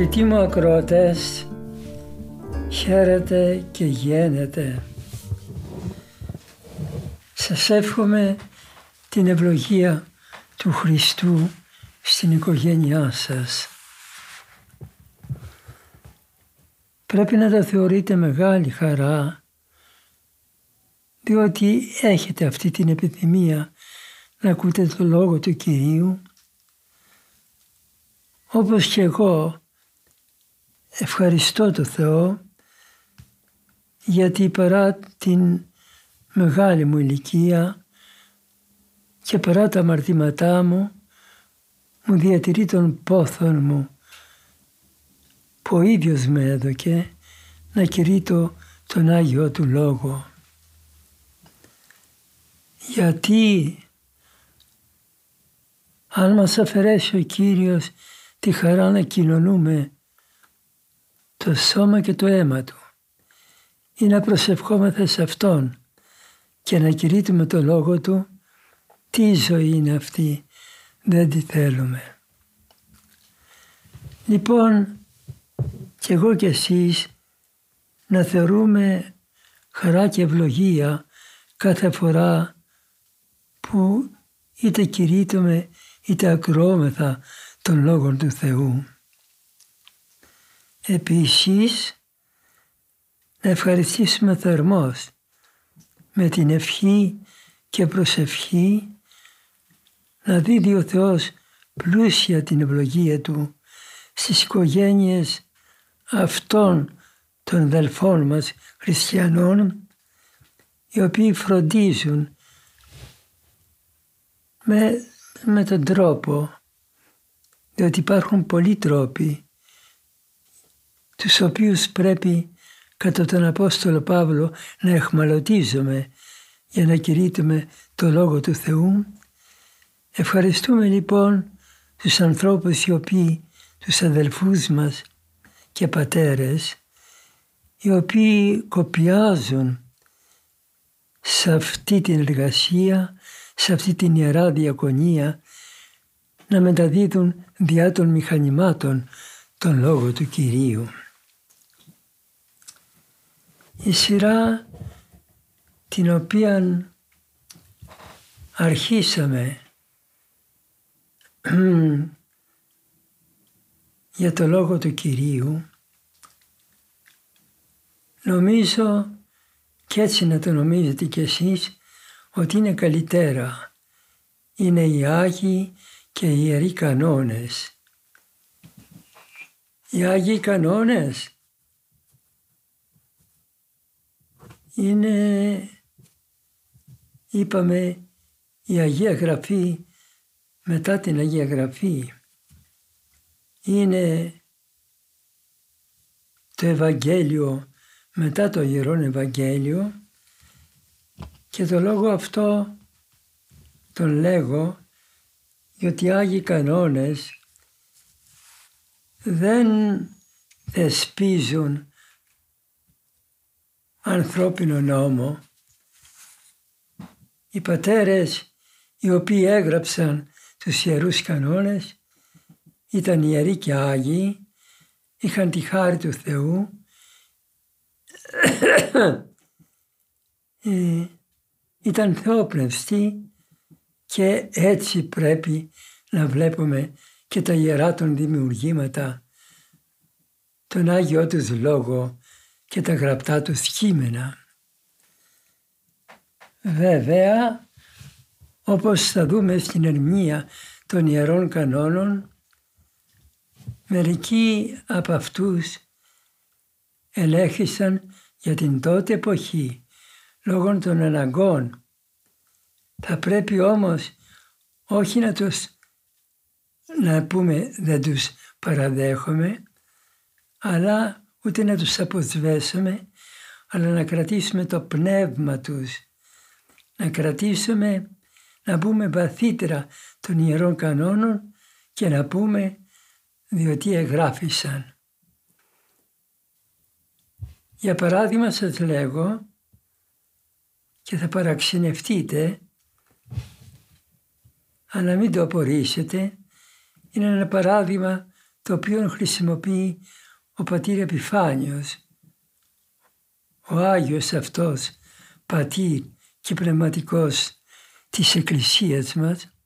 Αγαπητοί μου ακροατές, χαίρετε και γένετε. Σας εύχομαι την ευλογία του Χριστού στην οικογένειά σας. Πρέπει να τα θεωρείτε μεγάλη χαρά διότι έχετε αυτή την επιθυμία να ακούτε το Λόγο του Κυρίου όπως και εγώ ευχαριστώ το Θεό γιατί παρά την μεγάλη μου ηλικία και παρά τα αμαρτήματά μου μου διατηρεί τον πόθον μου που ο ίδιος με έδωκε να κηρύττω τον Άγιο Του Λόγο. Γιατί αν μας αφαιρέσει ο Κύριος τη χαρά να κοινωνούμε το σώμα και το αίμα Του ή να προσευχόμεθα σε Αυτόν και να κηρύττουμε το Λόγο Του, τι ζωή είναι αυτή, δεν τη θέλουμε. Λοιπόν, και εγώ και εσείς να θεωρούμε χαρά και ευλογία κάθε φορά που είτε κηρύττουμε είτε ακροώμεθα των Λόγων του Θεού. Επίσης, να ευχαριστήσουμε θερμός με την ευχή και προσευχή να δίδει ο Θεός πλούσια την ευλογία Του στις οικογένειες αυτών των αδελφών μας χριστιανών οι οποίοι φροντίζουν με, με τον τρόπο διότι υπάρχουν πολλοί τρόποι τους οποίους πρέπει κατά τον Απόστολο Παύλο να εχμαλωτίζουμε για να κηρύττουμε το Λόγο του Θεού. Ευχαριστούμε λοιπόν τους ανθρώπους οι οποίοι, τους αδελφούς μας και πατέρες, οι οποίοι κοπιάζουν σε αυτή την εργασία, σε αυτή την Ιερά Διακονία, να μεταδίδουν διά των μηχανημάτων τον Λόγο του Κυρίου. Η σειρά την οποία αρχίσαμε για το Λόγο του Κυρίου νομίζω και έτσι να το νομίζετε κι εσείς ότι είναι καλύτερα. Είναι οι Άγιοι και οι Ιεροί Κανόνες. Οι Άγιοι Κανόνες είναι, είπαμε, η Αγία Γραφή μετά την Αγία Γραφή. Είναι το Ευαγγέλιο μετά το Ιερόν Ευαγγέλιο και το λόγο αυτό τον λέγω γιατί οι Άγιοι κανόνες δεν θεσπίζουν ανθρώπινο νόμο. Οι πατέρες οι οποίοι έγραψαν τους Ιερούς Κανόνες ήταν Ιεροί και Άγιοι, είχαν τη χάρη του Θεού ε, ήταν θεόπνευστοι και έτσι πρέπει να βλέπουμε και τα ιερά των δημιουργήματα, τον Άγιο τους Λόγο και τα γραπτά τους κείμενα. Βέβαια, όπως θα δούμε στην ερμηνεία των Ιερών Κανόνων, μερικοί από αυτούς ελέγχησαν για την τότε εποχή λόγω των αναγκών. Θα πρέπει όμως όχι να τους να πούμε δεν τους παραδέχομαι, αλλά ούτε να τους αποσβέσουμε, αλλά να κρατήσουμε το πνεύμα τους, να κρατήσουμε, να πούμε βαθύτερα των Ιερών Κανόνων και να πούμε διότι εγγράφησαν. Για παράδειγμα σας λέγω και θα παραξενευτείτε αλλά μην το απορρίσετε. Είναι ένα παράδειγμα το οποίο χρησιμοποιεί ο πατήρ Επιφάνιος. Ο Άγιος αυτός πατήρ και πνευματικός της Εκκλησίας μας,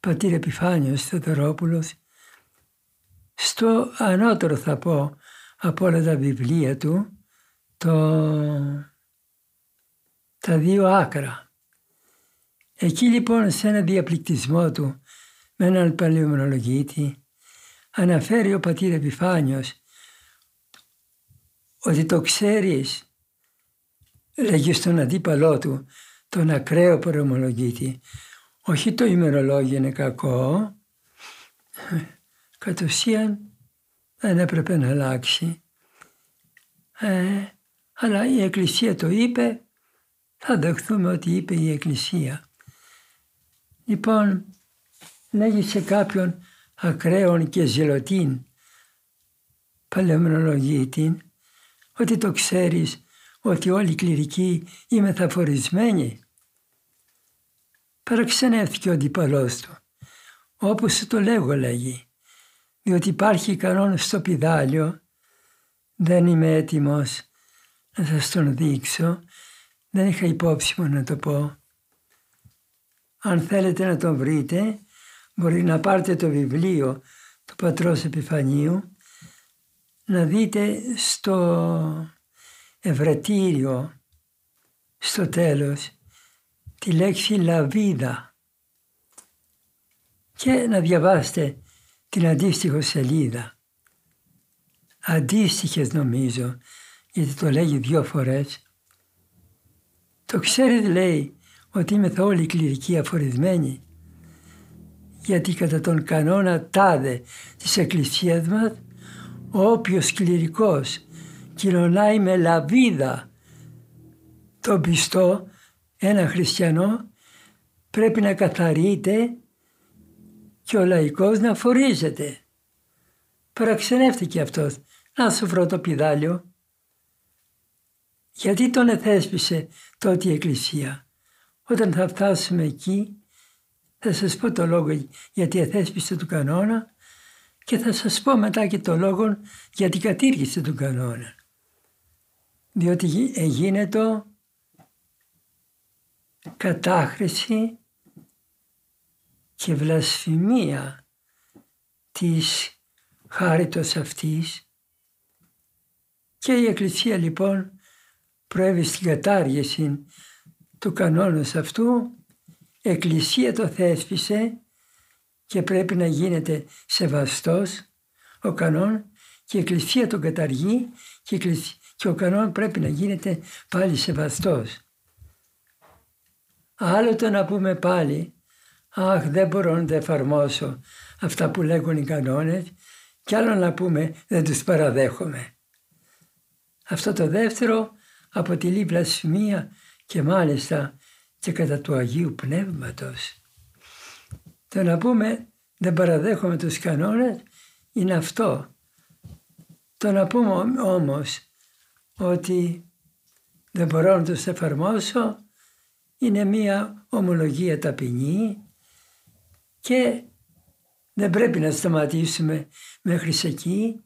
πατήρ Επιφάνιος Θεοδωρόπουλος, στο ανώτερο θα πω από όλα τα βιβλία του, το, τα δύο άκρα. Εκεί λοιπόν σε ένα διαπληκτισμό του με έναν παλαιομονολογίτη αναφέρει ο πατήρ Επιφάνιος ότι το ξέρεις λέγει στον αντίπαλό του τον ακραίο παλαιομολογίτη όχι το ημερολόγιο είναι κακό. Κατ' ουσίαν δεν έπρεπε να αλλάξει. Ε, αλλά η Εκκλησία το είπε θα δεχθούμε ότι είπε η Εκκλησία. Λοιπόν, λέγει σε κάποιον ακραίων και ζηλωτήν παλαιομνολογίτη ότι το ξέρεις ότι όλοι οι κληρικοί είμαι μεταφορισμένοι. Παραξενεύτηκε ο αντιπαλός του. Όπως σου το λέγω λέγει. Διότι υπάρχει κανόνα στο πιδάλιο. Δεν είμαι έτοιμος να σας τον δείξω. Δεν είχα υπόψη μου να το πω. Αν θέλετε να τον βρείτε, μπορεί να πάρετε το βιβλίο του Πατρός Επιφανίου, να δείτε στο ευρετήριο, στο τέλος, τη λέξη «λαβίδα» και να διαβάσετε την αντίστοιχο σελίδα. Αντίστοιχες νομίζω, γιατί το λέγει δύο φορές. Το ξέρετε λέει ότι είμαι θα όλοι κληρικοί αφορισμένοι. Γιατί κατά τον κανόνα τάδε της Εκκλησίας μας, όποιος κληρικός κοινωνάει με λαβίδα τον πιστό, ένα χριστιανό, πρέπει να καθαρείται και ο λαϊκός να φορίζεται. Παραξενεύτηκε αυτός. Να σου βρω το πιδάλιο. Γιατί τον εθέσπισε τότε η Εκκλησία; Όταν θα φτάσουμε εκεί θα σας πω το λόγο γιατί εθέσπισε του κανόνα και θα σας πω μετά και το λόγο γιατί κατήργησε του κανόνα. Διότι γίνεται κατάχρηση και βλασφημία της χάριτος αυτής και η Εκκλησία λοιπόν προέβη στην κατάργηση του κανόνος αυτού, Εκκλησία το θέσπισε και πρέπει να γίνεται σεβαστός ο κανόν και η Εκκλησία τον καταργεί και, και ο κανόν πρέπει να γίνεται πάλι σεβαστός. Άλλο το να πούμε πάλι, αχ δεν μπορώ να τα εφαρμόσω αυτά που λέγουν οι κανόνες και άλλο να πούμε δεν τους παραδέχομαι. Αυτό το δεύτερο αποτελεί βλασφημία και μάλιστα και κατά του Αγίου Πνεύματος. Το να πούμε δεν παραδέχομαι τους κανόνες είναι αυτό. Το να πούμε όμως ότι δεν μπορώ να τους εφαρμόσω είναι μία ομολογία ταπεινή και δεν πρέπει να σταματήσουμε μέχρι εκεί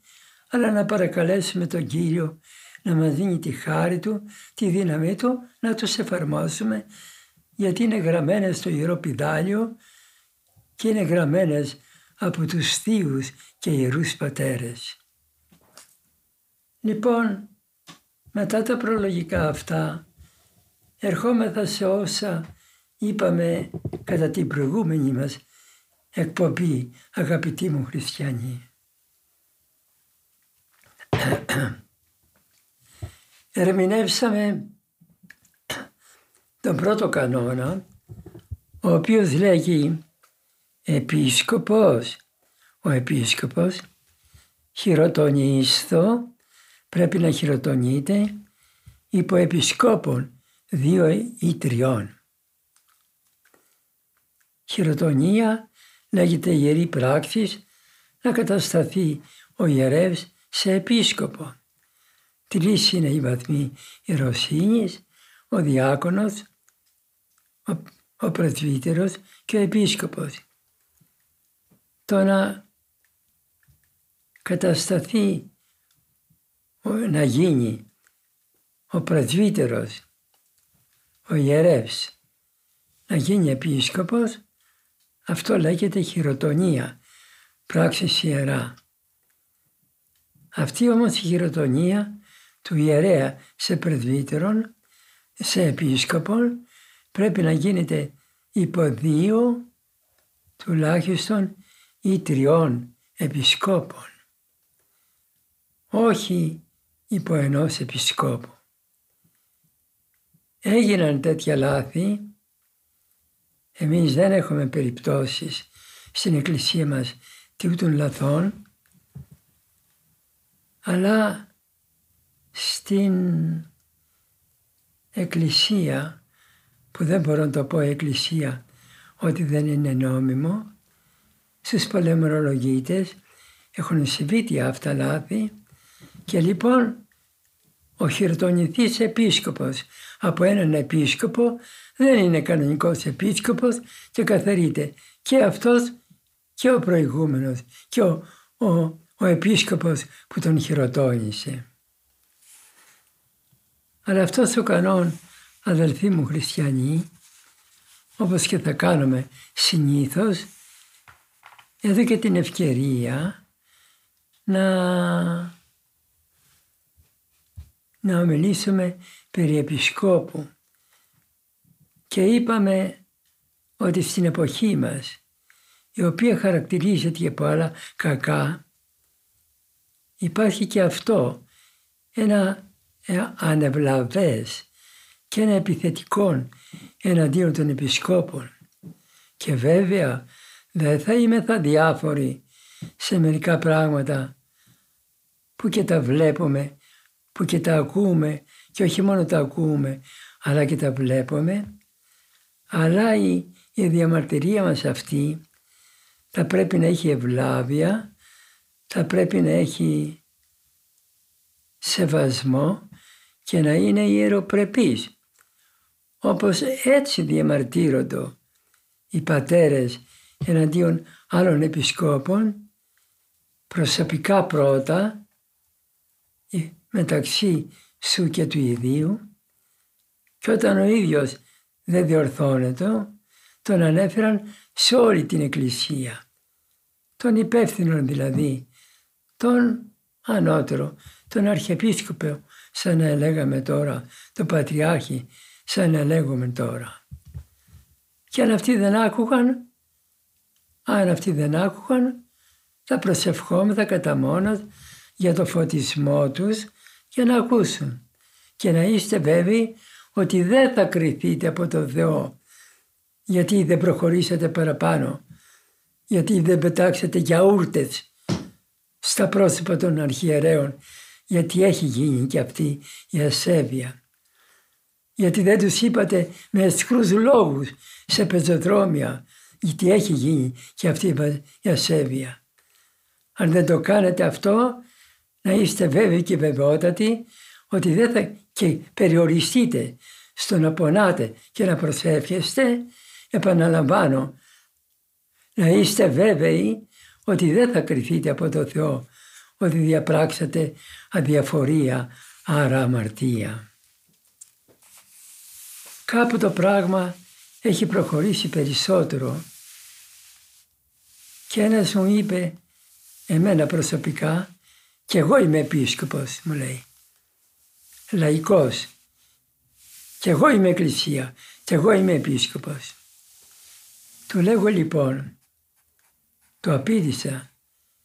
αλλά να παρακαλέσουμε τον Κύριο να μας δίνει τη χάρη Του, τη δύναμή Του, να τους εφαρμόσουμε γιατί είναι γραμμένες στο Ιερό Πιδάλιο και είναι γραμμένες από τους θείους και ιερούς πατέρες. Λοιπόν, μετά τα προλογικά αυτά, ερχόμεθα σε όσα είπαμε κατά την προηγούμενη μας εκπομπή, αγαπητοί μου χριστιανοί ερμηνεύσαμε τον πρώτο κανόνα, ο οποίος λέγει «Επίσκοπος ο επίσκοπος, χειροτονίστο, πρέπει να χειροτονείται υπό επισκόπων δύο ή τριών. Χειροτονία λέγεται ιερή πράξη να κατασταθεί ο ιερεύς σε επίσκοπο. Τρεις είναι οι βαθμοί ιεροσύνης, ο διάκονος, ο, ο πρεσβύτερος και ο επίσκοπος. Το να κατασταθεί, να γίνει ο πρεσβύτερος, ο ιερεύς, να γίνει επίσκοπος, αυτό λέγεται χειροτονία, πράξη ιερά. Αυτή όμως η χειροτονία του ιερέα σε πρεσβύτερον, σε επίσκοπον, πρέπει να γίνεται υπό δύο τουλάχιστον ή τριών επισκόπων. Όχι υπό ενός επισκόπου. Έγιναν τέτοια λάθη. Εμείς δεν έχουμε περιπτώσεις στην εκκλησία μας τούτων λαθών αλλά στην εκκλησία που δεν μπορώ να το πω εκκλησία ότι δεν είναι νόμιμο στους πολεμρολογίτες έχουν συμβεί αυτά λάθη και λοιπόν ο χειροτονηθής επίσκοπος από έναν επίσκοπο δεν είναι κανονικός επίσκοπος και καθαρείται και αυτός και ο προηγούμενος και ο, ο ο επίσκοπος που τον χειροτώνησε. Αλλά αυτός ο κανόν, αδελφοί μου χριστιανοί, όπως και θα κάνουμε συνήθως, εδώ και την ευκαιρία να, να ομιλήσουμε περί επισκόπου. Και είπαμε ότι στην εποχή μας, η οποία χαρακτηρίζεται από άλλα κακά, υπάρχει και αυτό, ένα ε, ανεβλαβές και ένα επιθετικό εναντίον των επισκόπων. Και βέβαια δεν θα είμαι θα διάφοροι σε μερικά πράγματα που και τα βλέπουμε, που και τα ακούμε και όχι μόνο τα ακούμε αλλά και τα βλέπουμε αλλά η, η διαμαρτυρία μας αυτή θα πρέπει να έχει ευλάβεια θα πρέπει να έχει σεβασμό και να είναι ιεροπρεπής. Όπως έτσι διαμαρτύρονται οι πατέρες εναντίον άλλων επισκόπων, προσωπικά πρώτα, μεταξύ σου και του ιδίου, και όταν ο ίδιος δεν διορθώνεται, τον ανέφεραν σε όλη την Εκκλησία. Τον υπεύθυνο δηλαδή τον ανώτερο, τον Αρχιεπίσκοπο, σαν να λέγαμε τώρα, τον Πατριάρχη, σαν να λέγουμε τώρα. Και αν αυτοί δεν άκουγαν, αν αυτοί δεν άκουγαν, θα προσευχόμεθα κατά μόνος για το φωτισμό τους για να ακούσουν. Και να είστε βέβαιοι ότι δεν θα κριθείτε από το Θεό γιατί δεν προχωρήσατε παραπάνω, γιατί δεν πετάξατε γιαούρτες στα πρόσωπα των αρχιερέων γιατί έχει γίνει και αυτή η ασέβεια. Γιατί δεν τους είπατε με ασκρούς λόγους σε πεζοδρόμια γιατί έχει γίνει και αυτή η ασέβεια. Αν δεν το κάνετε αυτό να είστε βέβαιοι και βεβαιότατοι ότι δεν θα και περιοριστείτε στο να πονάτε και να προσεύχεστε, επαναλαμβάνω, να είστε βέβαιοι ότι δεν θα κρυθείτε από το Θεό, ότι διαπράξατε αδιαφορία, άρα αμαρτία. Κάπου το πράγμα έχει προχωρήσει περισσότερο και ένας μου είπε εμένα προσωπικά και εγώ είμαι επίσκοπος μου λέει λαϊκός και εγώ είμαι εκκλησία και εγώ είμαι επίσκοπος. Του λέγω λοιπόν το απήντησα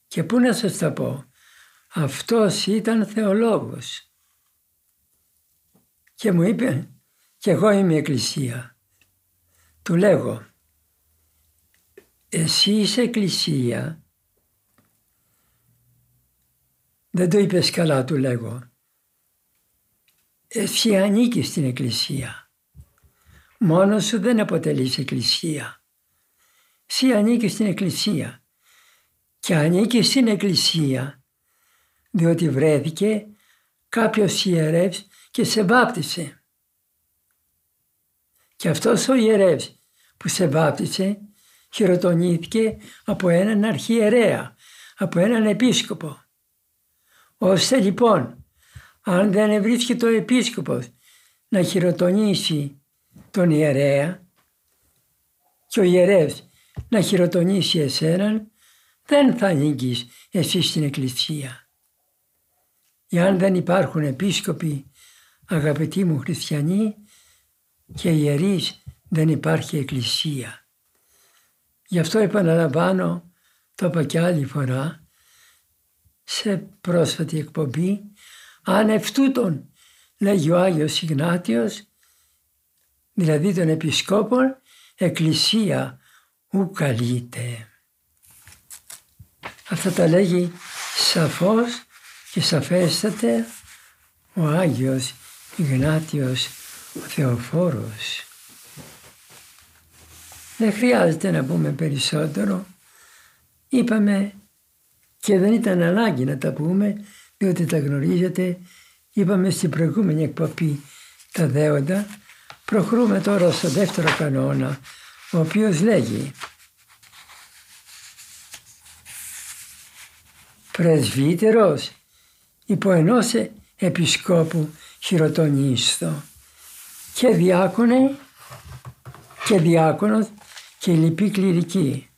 και πού να σας τα πω. Αυτός ήταν θεολόγος. Και μου είπε και εγώ είμαι εκκλησία. Του λέγω εσύ είσαι εκκλησία Δεν το είπες καλά του λέγω. Εσύ ανήκεις στην εκκλησία. Μόνος σου δεν αποτελείς εκκλησία. Εσύ ανήκεις στην εκκλησία. Και ανήκεις στην εκκλησία διότι βρέθηκε κάποιος ιερεύς και σε βάπτισε. Και αυτός ο ιερεύς που σε βάπτισε χειροτονήθηκε από έναν αρχιερέα, από έναν επίσκοπο. Ώστε λοιπόν, αν δεν βρίσκει το επίσκοπος να χειροτονήσει τον ιερέα και ο ιερεύς να χειροτονήσει εσέναν, δεν θα ανήκεις εσύ στην εκκλησία. Εάν δεν υπάρχουν επίσκοποι, αγαπητοί μου χριστιανοί και ιερείς, δεν υπάρχει εκκλησία. Γι' αυτό επαναλαμβάνω, το είπα και άλλη φορά, σε πρόσφατη εκπομπή, αν ευτούτον, λέγει ο Άγιος Ιγνάτιος, δηλαδή των επισκόπων, εκκλησία ου καλείται. Αυτά τα λέγει σαφώς και σαφέσταται ο Άγιος Ιγνάτιος ο Θεοφόρος. Δεν χρειάζεται να πούμε περισσότερο. Είπαμε και δεν ήταν ανάγκη να τα πούμε διότι τα γνωρίζετε. Είπαμε στην προηγούμενη εκπομπή τα δέοντα. Προχωρούμε τώρα στο δεύτερο κανόνα ο οποίος λέγει πρεσβύτερος υπό ενός επισκόπου χειροτονίστο και διάκονε και διάκονος και λοιπή κληρική.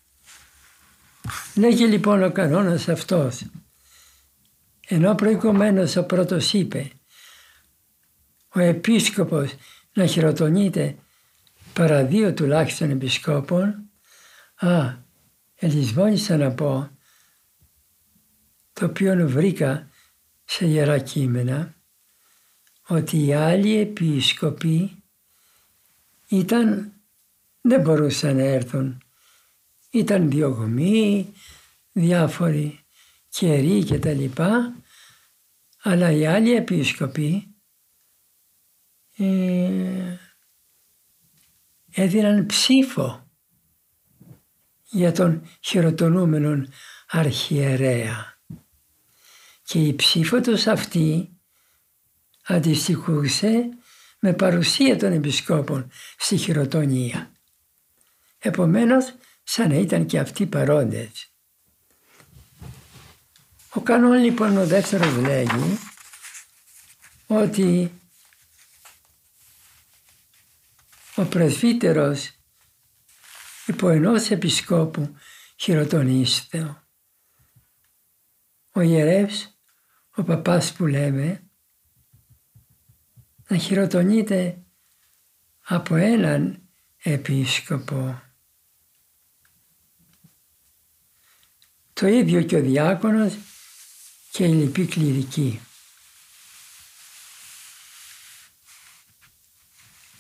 Λέγει λοιπόν ο κανόνας αυτός. Ενώ προηγουμένως ο πρώτος είπε ο επίσκοπος να χειροτονείται παρά δύο τουλάχιστον επισκόπων, α, ελισβόνησα να πω, το οποίο βρήκα σε Ιερά Κείμενα ότι οι άλλοι επίσκοποι ήταν, δεν μπορούσαν να έρθουν. Ήταν διωγμοί, διάφοροι καιροί και τα λοιπά, αλλά οι άλλοι επίσκοποι ε, έδιναν ψήφο για τον χειροτονούμενον αρχιερέα. Και η ψήφο τους αυτή αντιστοιχούσε με παρουσία των επισκόπων στη χειροτονία. Επομένως, σαν να ήταν και αυτοί παρόντες. Ο κανόν λοιπόν ο δεύτερος λέγει ότι ο πρεσβύτερος υπό ενός επισκόπου χειροτονίστε. Ο ιερεύς ο παπάς που λέμε να χειροτονείται από έναν επίσκοπο. Το ίδιο και ο διάκονος και η λυπή κληρική.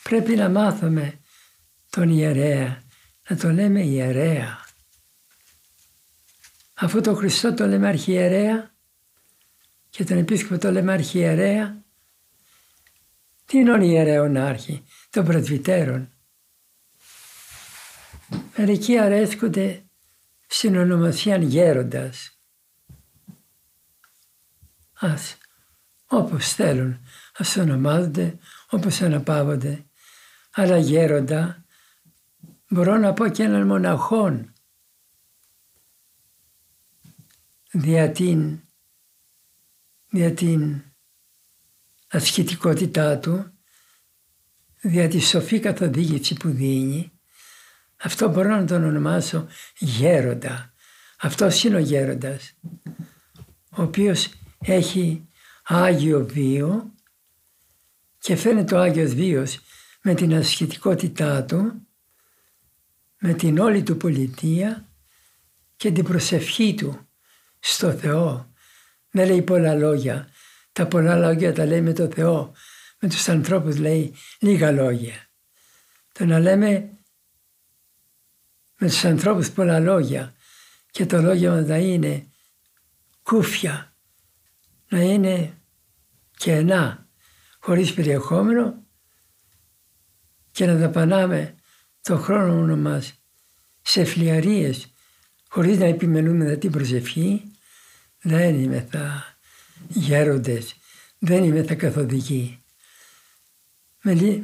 Πρέπει να μάθουμε τον ιερέα, να το λέμε ιερέα. Αφού το Χριστό το λέμε αρχιερέα, και τον επίσκοπο το λέμε αρχιερέα. Τι είναι ο ιερέων των πρεσβυτέρων; Μερικοί αρέσκονται στην ονομασία γέροντας. Ας, όπως θέλουν, ας ονομάζονται, όπως αναπαύονται. Αλλά γέροντα μπορώ να πω και έναν μοναχόν. Δια την για την ασχετικότητά του, για τη σοφή καθοδήγηση που δίνει. Αυτό μπορώ να τον ονομάσω γέροντα. Αυτός είναι ο γέροντας, ο οποίος έχει Άγιο Βίο και φαίνεται ο Άγιος Βίος με την ασχετικότητά του, με την όλη του πολιτεία και την προσευχή του στο Θεό δεν λέει πολλά λόγια. Τα πολλά λόγια τα λέει με το Θεό. Με τους ανθρώπους λέει λίγα λόγια. Το να λέμε με τους ανθρώπους πολλά λόγια και το λόγια μας να είναι κούφια, να είναι κενά, χωρίς περιεχόμενο και να δαπανάμε το χρόνο μας σε φλιαρίες χωρίς να επιμελούμε την προσευχή, δεν είμαι θα γέροντες, δεν είμαι θα καθοδικοί.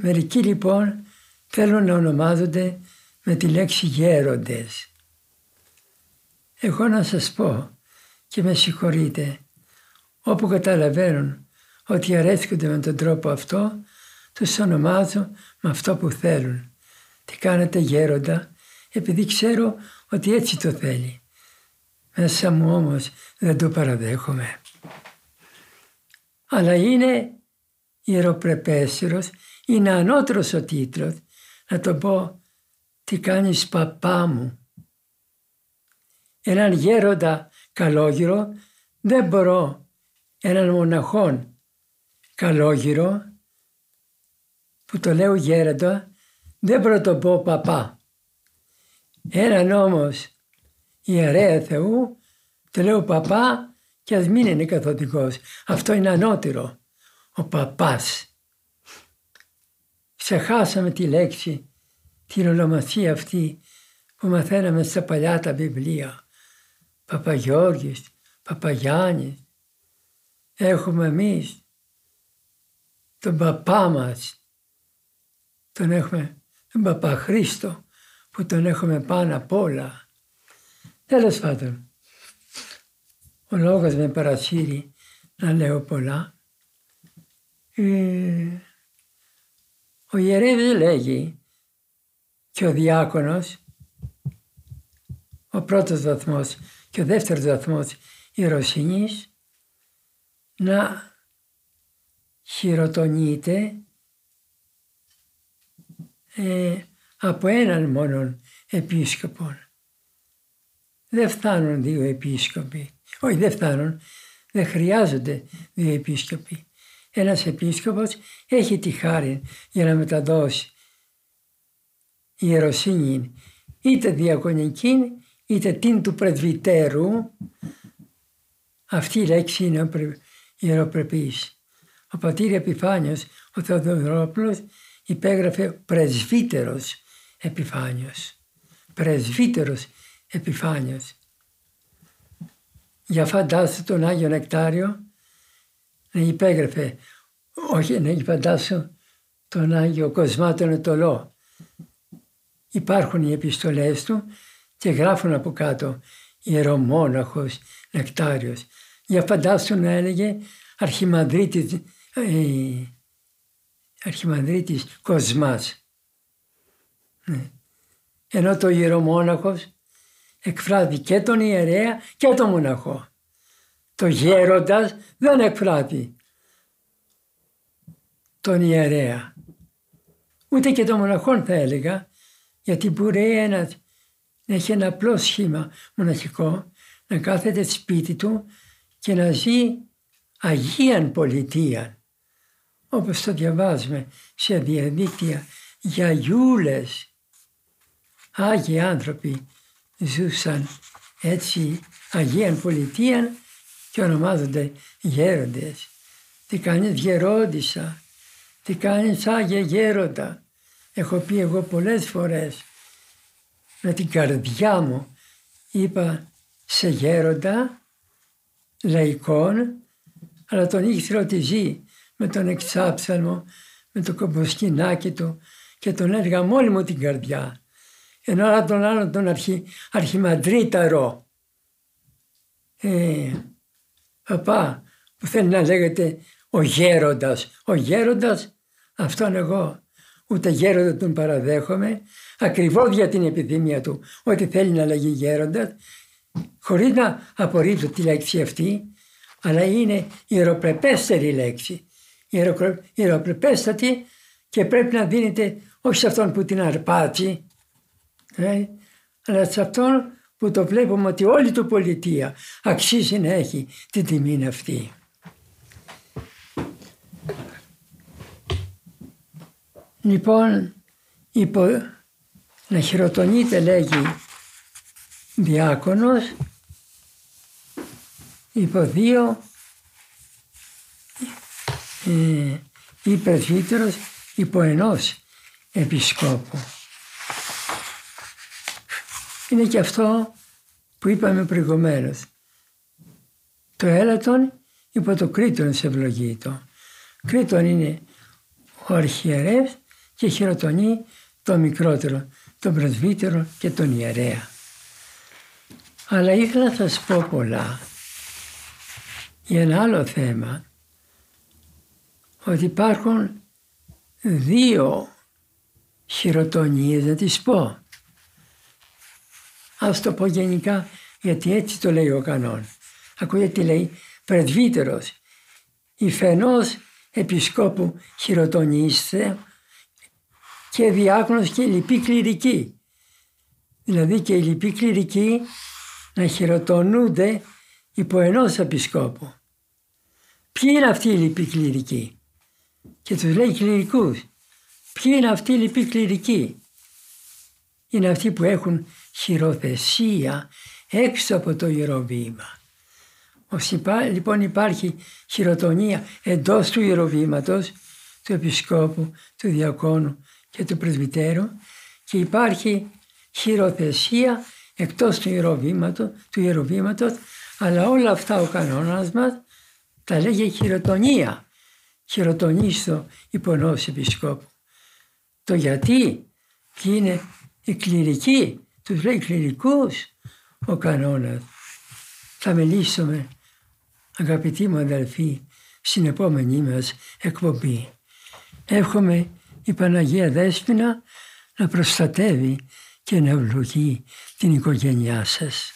Μερικοί λοιπόν θέλουν να ονομάζονται με τη λέξη γέροντες. Εγώ να σας πω και με συγχωρείτε, όπου καταλαβαίνουν ότι αρέσκονται με τον τρόπο αυτό, τους ονομάζω με αυτό που θέλουν. Τι κάνετε γέροντα, επειδή ξέρω ότι έτσι το θέλει. Μέσα μου όμως δεν το παραδέχομαι. Αλλά είναι ιεροπρεπέστερος, είναι ανώτερος ο τίτλος, να το πω τι κάνεις παπά μου; Έναν γέροντα καλόγυρο δεν μπορώ έναν μοναχόν καλόγυρο που το λέω γέροντα δεν μπορώ να το πω παπά. Έναν όμως ιερέα Θεού το λέω παπά και ας μην είναι καθοδικός. Αυτό είναι ανώτερο. Ο παπάς. Ξεχάσαμε τη λέξη, την ονομασία αυτή που μαθαίναμε στα παλιά τα βιβλία. Παπαγιώργης, Παπαγιάννης. Έχουμε εμείς τον παπά μας. Τον έχουμε, τον παπά Χρήστο που τον έχουμε πάνω απ' όλα. Τέλος πάντων, ο λόγος με παρασύρει να λέω πολλά. Ε, ο ιερέδης λέγει και ο διάκονος, ο πρώτος βαθμός και ο δεύτερος βαθμός ιεροσύνης, να χειροτονείται ε, από έναν μόνον επίσκοπο. Δεν φτάνουν δύο επίσκοποι. Όχι, δεν φτάνουν. Δεν χρειάζονται δύο επίσκοποι. Ένας επίσκοπος έχει τη χάρη για να μεταδώσει ιεροσύνη είτε διακονική είτε την του πρεσβυτέρου. Αυτή η λέξη είναι ιεροπρεπής. Ο πατήρ Επιφάνιος, ο Θεοδωρόπουλος, υπέγραφε πρεσβύτερος Επιφάνιος. Πρεσβύτερος Επιφάνιος. Για φαντάσου τον Άγιο Νεκτάριο να υπέγραφε, όχι να φαντάσου τον Άγιο Κοσμάτων Ετωλό. Υπάρχουν οι επιστολές του και γράφουν από κάτω ιερομόναχος Νεκτάριος. Για φαντάσου να έλεγε αρχιμανδρίτης, ε, αρχιμανδρίτης Κοσμάς. Ναι. Ενώ το ιερομόναχος εκφράζει και τον ιερέα και τον μοναχό. Το γέροντας δεν εκφράζει τον ιερέα. Ούτε και τον μοναχόν θα έλεγα, γιατί μπορεί ένας να έχει ένα απλό σχήμα μοναχικό, να κάθεται σπίτι του και να ζει Αγίαν Πολιτεία. Όπως το διαβάζουμε σε διαδίκτυα για γιούλες. Άγιοι άνθρωποι ζούσαν έτσι Αγίαν Πολιτεία και ονομάζονται γέροντες. Τι κάνεις γερόντισα, τι κάνεις Άγια Γέροντα; Έχω πει εγώ πολλές φορές με την καρδιά μου είπα σε γέροντα λαϊκών αλλά τον ήξερα ότι ζει με τον εξάψαλμο, με το κομποσκινάκι του και τον έργα μόλι μου την καρδιά ενώ άλλα τον άλλον τον αρχι, αρχιμαντρίταρο. Ε, παπά που θέλει να λέγεται ο γέροντας. Ο γέροντας αυτόν εγώ ούτε γέροντα τον παραδέχομαι ακριβώς για την επιθυμία του ότι θέλει να λέγει γέροντας χωρίς να απορρίψω τη λέξη αυτή αλλά είναι ιεροπρεπέστερη λέξη. Ιεροπρεπέστατη και πρέπει να δίνεται όχι σε αυτόν που την αρπάζει ε, αλλά σε αυτόν που το βλέπουμε ότι όλη του πολιτεία αξίζει να έχει την τιμή αυτή. Λοιπόν, υπό, να χειροτονείται λέγει διάκονος υπό δύο ε, ή πρεσβύτερος υπό ενός επισκόπου. Είναι και αυτό που είπαμε προηγουμένως. Το έλατον υπό το κρίτον σε ευλογείτο. Κρίτον είναι ο αρχιερεύς και χειροτονεί το μικρότερο, τον πρεσβύτερο και τον ιερέα. Αλλά ήθελα να σας πω πολλά για ένα άλλο θέμα ότι υπάρχουν δύο χειροτονίες να τις πω. Ας το πω γενικά γιατί έτσι το λέει ο κανόν. Ακούγεται τι λέει πρεσβύτερος. Η φαινός επισκόπου χειροτονίστε και διάκονος και λοιπή κληρική. Δηλαδή και οι λοιποί κληρικοί να χειροτονούνται υπό ενός επισκόπου. Ποιοι είναι αυτοί οι λοιποί κληρικοί; Και τους λέει κληρικούς. Ποιοι είναι αυτοί οι λοιποί κληρικοί; Είναι αυτοί που έχουν χειροθεσία έξω από το ιεροβήμα. Λοιπόν υπάρχει χειροτονία εντός του ιεροβήματος, του επισκόπου, του διακόνου και του πρεσβυτέρου και υπάρχει χειροθεσία εκτός του ιεροβήματος, του ιεροβήματος αλλά όλα αυτά ο κανόνας μας τα λέγει χειροτονία. Χειροτονίστο υπό ενός επισκόπου. Το γιατί, ποιοι είναι οι κληρικοί, τους λέει κληρικούς ο κανόνας. Θα μιλήσουμε αγαπητοί μου αδελφοί στην επόμενή μας εκπομπή. Εύχομαι η Παναγία Δέσποινα να προστατεύει και να ευλογεί την οικογένειά σας.